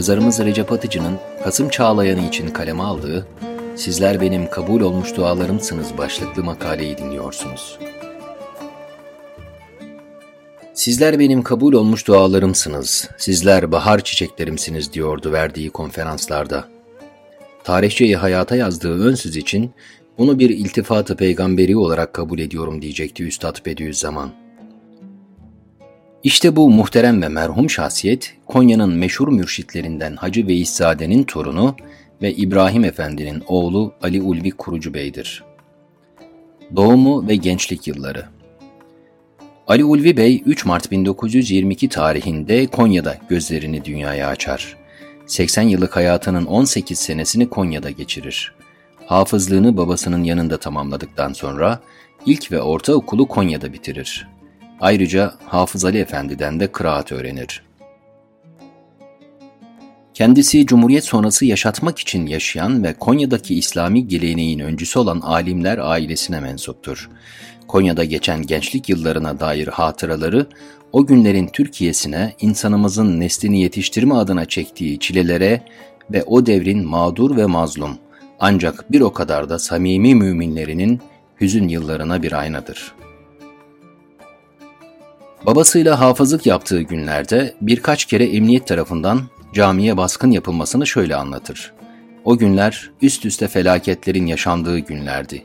yazarımız Recep Atıcı'nın Kasım Çağlayan'ı için kaleme aldığı Sizler Benim Kabul Olmuş Dualarımsınız başlıklı makaleyi dinliyorsunuz. Sizler benim kabul olmuş dualarımsınız, sizler bahar çiçeklerimsiniz diyordu verdiği konferanslarda. Tarihçeyi hayata yazdığı önsüz için bunu bir iltifatı peygamberi olarak kabul ediyorum diyecekti Üstad Bediüzzaman. İşte bu muhterem ve merhum şahsiyet Konya'nın meşhur mürşitlerinden Hacı Veyszade'nin torunu ve İbrahim Efendi'nin oğlu Ali Ulvi Kurucu Bey'dir. Doğumu ve gençlik yılları Ali Ulvi Bey 3 Mart 1922 tarihinde Konya'da gözlerini dünyaya açar. 80 yıllık hayatının 18 senesini Konya'da geçirir. Hafızlığını babasının yanında tamamladıktan sonra ilk ve ortaokulu Konya'da bitirir. Ayrıca Hafız Ali Efendi'den de kıraat öğrenir. Kendisi Cumhuriyet sonrası yaşatmak için yaşayan ve Konya'daki İslami geleneğin öncüsü olan alimler ailesine mensuptur. Konya'da geçen gençlik yıllarına dair hatıraları, o günlerin Türkiye'sine insanımızın neslini yetiştirme adına çektiği çilelere ve o devrin mağdur ve mazlum, ancak bir o kadar da samimi müminlerinin hüzün yıllarına bir aynadır. Babasıyla hafızlık yaptığı günlerde birkaç kere emniyet tarafından camiye baskın yapılmasını şöyle anlatır. O günler üst üste felaketlerin yaşandığı günlerdi.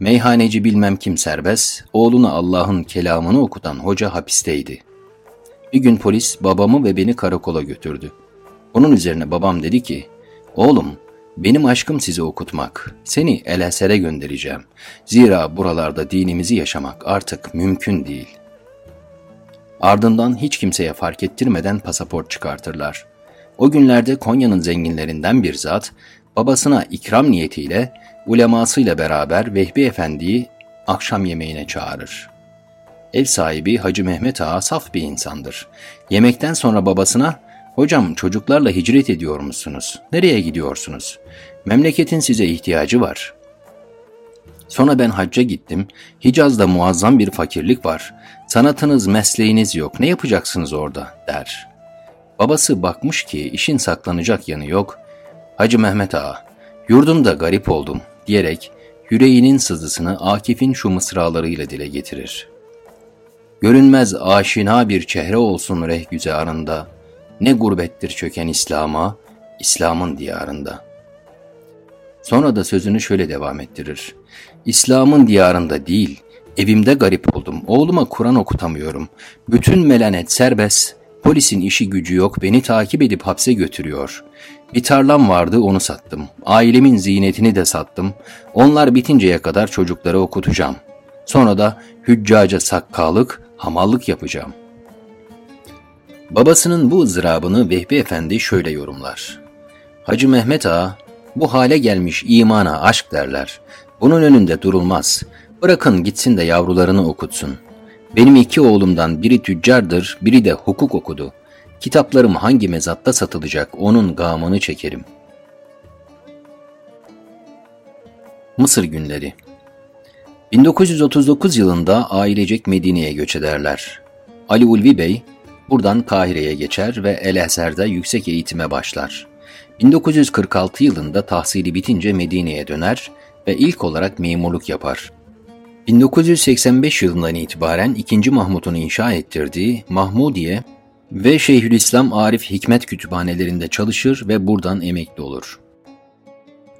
Meyhaneci bilmem kim serbest, oğluna Allah'ın kelamını okutan hoca hapisteydi. Bir gün polis babamı ve beni karakola götürdü. Onun üzerine babam dedi ki, oğlum benim aşkım sizi okutmak, seni el göndereceğim. Zira buralarda dinimizi yaşamak artık mümkün değil. Ardından hiç kimseye fark ettirmeden pasaport çıkartırlar. O günlerde Konya'nın zenginlerinden bir zat, babasına ikram niyetiyle ulemasıyla beraber Vehbi Efendi'yi akşam yemeğine çağırır. Ev sahibi Hacı Mehmet Ağa saf bir insandır. Yemekten sonra babasına, ''Hocam çocuklarla hicret ediyor musunuz? Nereye gidiyorsunuz? Memleketin size ihtiyacı var.'' Sonra ben hacca gittim. Hicaz'da muazzam bir fakirlik var. Sanatınız, mesleğiniz yok. Ne yapacaksınız orada?'' der. Babası bakmış ki işin saklanacak yanı yok. Hacı Mehmet Ağa, yurdumda garip oldum diyerek yüreğinin sızısını Akif'in şu mısralarıyla dile getirir. Görünmez aşina bir çehre olsun rehgüzarında, ne gurbettir çöken İslam'a, İslam'ın diyarında. Sonra da sözünü şöyle devam ettirir. İslam'ın diyarında değil, evimde garip oldum. Oğluma Kur'an okutamıyorum. Bütün melanet serbest, Polisin işi gücü yok, beni takip edip hapse götürüyor. Bir tarlam vardı, onu sattım. Ailemin ziynetini de sattım. Onlar bitinceye kadar çocukları okutacağım. Sonra da hüccaca sakkalık, hamallık yapacağım. Babasının bu ızdırabını Vehbi Efendi şöyle yorumlar. Hacı Mehmet Ağa, bu hale gelmiş imana aşk derler. Bunun önünde durulmaz. Bırakın gitsin de yavrularını okutsun.'' Benim iki oğlumdan biri tüccardır, biri de hukuk okudu. Kitaplarım hangi mezatta satılacak onun gamını çekerim. Mısır Günleri 1939 yılında ailecek Medine'ye göç ederler. Ali Ulvi Bey buradan Kahire'ye geçer ve El Eser'de yüksek eğitime başlar. 1946 yılında tahsili bitince Medine'ye döner ve ilk olarak memurluk yapar. 1985 yılından itibaren 2. Mahmut'un inşa ettirdiği Mahmudiye ve Şeyhülislam Arif Hikmet kütüphanelerinde çalışır ve buradan emekli olur.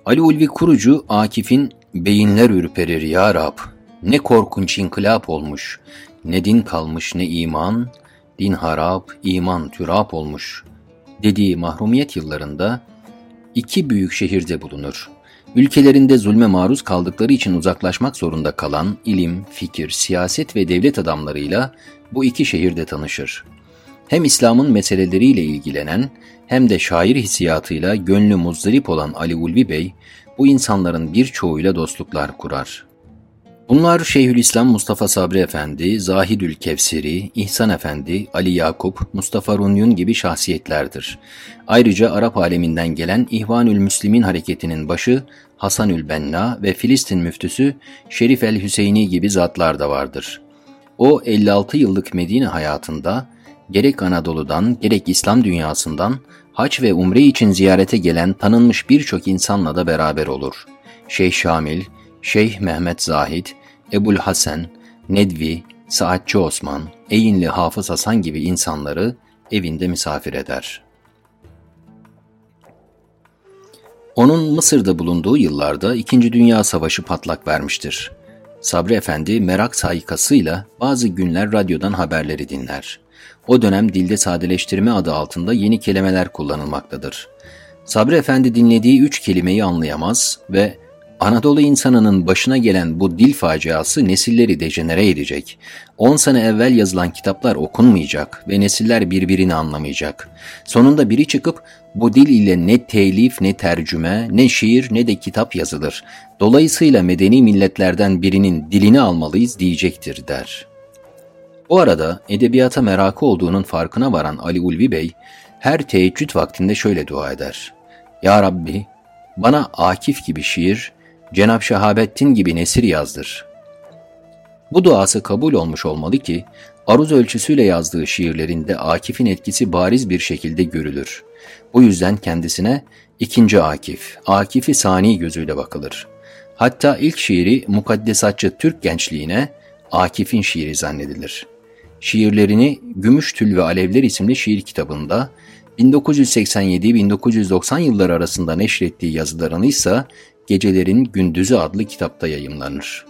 Ali Ulvi Kurucu, Akif'in beyinler ürperir ya Rab, ne korkunç inkılap olmuş, ne din kalmış ne iman, din harap, iman türap olmuş dediği mahrumiyet yıllarında iki büyük şehirde bulunur ülkelerinde zulme maruz kaldıkları için uzaklaşmak zorunda kalan ilim, fikir, siyaset ve devlet adamlarıyla bu iki şehirde tanışır. Hem İslam'ın meseleleriyle ilgilenen hem de şair hissiyatıyla gönlü muzdarip olan Ali Ulvi Bey, bu insanların birçoğuyla dostluklar kurar. Bunlar Şeyhülislam Mustafa Sabri Efendi, Zahidül Kevseri, İhsan Efendi, Ali Yakup, Mustafa Runyun gibi şahsiyetlerdir. Ayrıca Arap aleminden gelen İhvanül Müslimin hareketinin başı Hasanül Benna ve Filistin müftüsü Şerif el Hüseyini gibi zatlar da vardır. O 56 yıllık Medine hayatında gerek Anadolu'dan gerek İslam dünyasından haç ve umre için ziyarete gelen tanınmış birçok insanla da beraber olur. Şeyh Şamil, Şeyh Mehmet Zahid, Ebul Hasan, Nedvi, Saatçi Osman, Eğinli Hafız Hasan gibi insanları evinde misafir eder. Onun Mısır'da bulunduğu yıllarda İkinci Dünya Savaşı patlak vermiştir. Sabri Efendi merak saykasıyla bazı günler radyodan haberleri dinler. O dönem dilde sadeleştirme adı altında yeni kelimeler kullanılmaktadır. Sabri Efendi dinlediği üç kelimeyi anlayamaz ve Anadolu insanının başına gelen bu dil faciası nesilleri dejenere edecek. 10 sene evvel yazılan kitaplar okunmayacak ve nesiller birbirini anlamayacak. Sonunda biri çıkıp bu dil ile ne telif, ne tercüme, ne şiir, ne de kitap yazılır. Dolayısıyla medeni milletlerden birinin dilini almalıyız diyecektir der. Bu arada edebiyata merakı olduğunun farkına varan Ali Ulvi Bey, her teheccüd vaktinde şöyle dua eder. Ya Rabbi, bana Akif gibi şiir, Cenab Şehabettin gibi nesir yazdır. Bu duası kabul olmuş olmalı ki, aruz ölçüsüyle yazdığı şiirlerinde Akif'in etkisi bariz bir şekilde görülür. Bu yüzden kendisine ikinci Akif, Akif'i sani gözüyle bakılır. Hatta ilk şiiri mukaddesatçı Türk gençliğine Akif'in şiiri zannedilir. Şiirlerini Gümüş Tül ve Alevler isimli şiir kitabında 1987-1990 yılları arasında neşrettiği yazılarını ise Gecelerin Gündüzü adlı kitapta yayımlanır.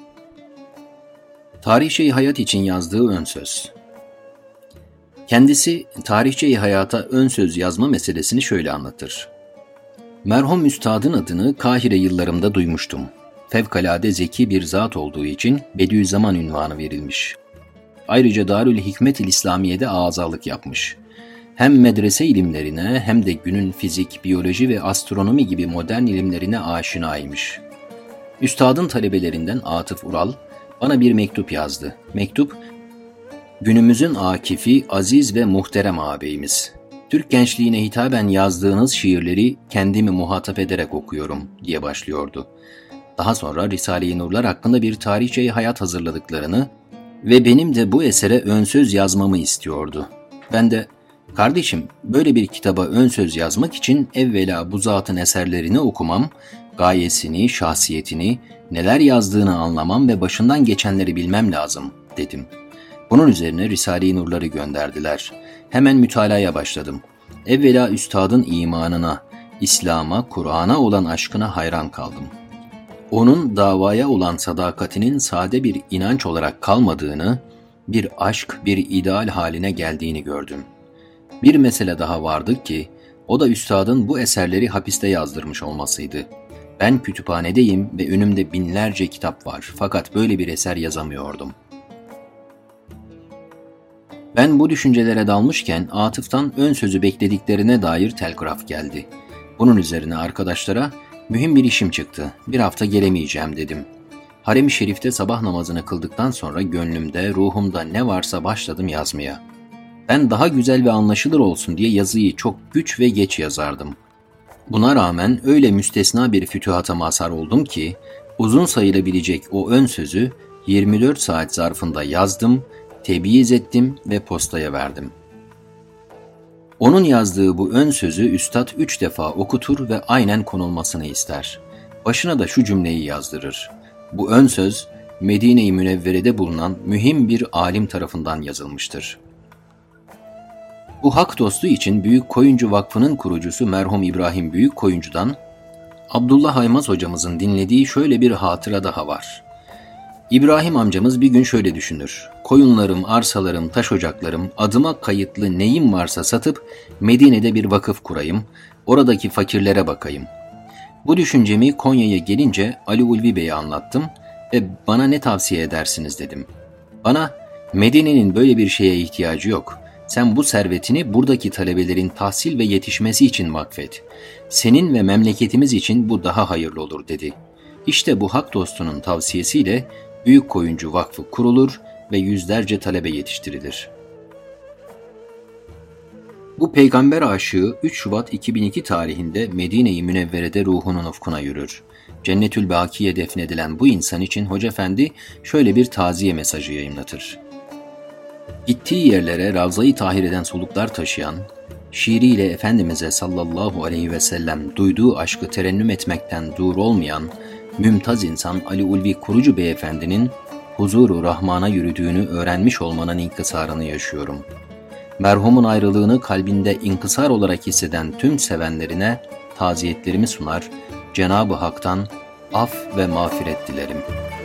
Tarihçeyi Hayat için yazdığı ön söz. Kendisi tarihçeyi hayata ön söz yazma meselesini şöyle anlatır. Merhum üstadın adını Kahire yıllarımda duymuştum. Fevkalade zeki bir zat olduğu için Bediüzzaman ünvanı verilmiş. Ayrıca Darül Hikmet-i İslamiye'de ağazalık yapmış hem medrese ilimlerine hem de günün fizik, biyoloji ve astronomi gibi modern ilimlerine aşinaymış. Üstadın talebelerinden Atıf Ural bana bir mektup yazdı. Mektup, günümüzün akifi, aziz ve muhterem ağabeyimiz. Türk gençliğine hitaben yazdığınız şiirleri kendimi muhatap ederek okuyorum diye başlıyordu. Daha sonra Risale-i Nurlar hakkında bir tarihçeyi hayat hazırladıklarını ve benim de bu esere ön söz yazmamı istiyordu. Ben de Kardeşim, böyle bir kitaba ön söz yazmak için evvela bu zatın eserlerini okumam, gayesini, şahsiyetini, neler yazdığını anlamam ve başından geçenleri bilmem lazım, dedim. Bunun üzerine Risale-i Nurları gönderdiler. Hemen mütalaya başladım. Evvela üstadın imanına, İslam'a, Kur'an'a olan aşkına hayran kaldım. Onun davaya olan sadakatinin sade bir inanç olarak kalmadığını, bir aşk, bir ideal haline geldiğini gördüm.'' Bir mesele daha vardı ki, o da üstadın bu eserleri hapiste yazdırmış olmasıydı. Ben kütüphanedeyim ve önümde binlerce kitap var fakat böyle bir eser yazamıyordum. Ben bu düşüncelere dalmışken Atıf'tan ön sözü beklediklerine dair telgraf geldi. Bunun üzerine arkadaşlara mühim bir işim çıktı. Bir hafta gelemeyeceğim dedim. Harem-i Şerif'te sabah namazını kıldıktan sonra gönlümde, ruhumda ne varsa başladım yazmaya.'' Ben daha güzel ve anlaşılır olsun diye yazıyı çok güç ve geç yazardım. Buna rağmen öyle müstesna bir fütühata mazhar oldum ki, uzun sayılabilecek o ön sözü 24 saat zarfında yazdım, tebiyiz ettim ve postaya verdim. Onun yazdığı bu ön sözü üstad üç defa okutur ve aynen konulmasını ister. Başına da şu cümleyi yazdırır. Bu ön söz Medine-i Münevvere'de bulunan mühim bir alim tarafından yazılmıştır.'' Bu hak dostu için Büyük Koyuncu Vakfı'nın kurucusu merhum İbrahim Büyük Koyuncu'dan Abdullah Haymaz hocamızın dinlediği şöyle bir hatıra daha var. İbrahim amcamız bir gün şöyle düşünür. Koyunlarım, arsalarım, taş ocaklarım, adıma kayıtlı neyim varsa satıp Medine'de bir vakıf kurayım, oradaki fakirlere bakayım. Bu düşüncemi Konya'ya gelince Ali Ulvi Bey'e anlattım ve bana ne tavsiye edersiniz dedim. Bana Medine'nin böyle bir şeye ihtiyacı yok. Sen bu servetini buradaki talebelerin tahsil ve yetişmesi için vakfet. Senin ve memleketimiz için bu daha hayırlı olur dedi. İşte bu hak dostunun tavsiyesiyle Büyük Koyuncu Vakfı kurulur ve yüzlerce talebe yetiştirilir. Bu peygamber aşığı 3 Şubat 2002 tarihinde Medine-i Münevvere'de ruhunun ufkuna yürür. Cennetül Baki'ye defnedilen bu insan için Hoca Efendi şöyle bir taziye mesajı yayınlatır. Gittiği yerlere Ravza-i Tahire'den soluklar taşıyan, şiiriyle Efendimiz'e sallallahu aleyhi ve sellem duyduğu aşkı terennüm etmekten dur olmayan mümtaz insan Ali Ulvi Kurucu Beyefendinin huzuru Rahman'a yürüdüğünü öğrenmiş olmanın inkısarını yaşıyorum. Merhumun ayrılığını kalbinde inkısar olarak hisseden tüm sevenlerine taziyetlerimi sunar, Cenab-ı Hak'tan af ve mağfiret dilerim.''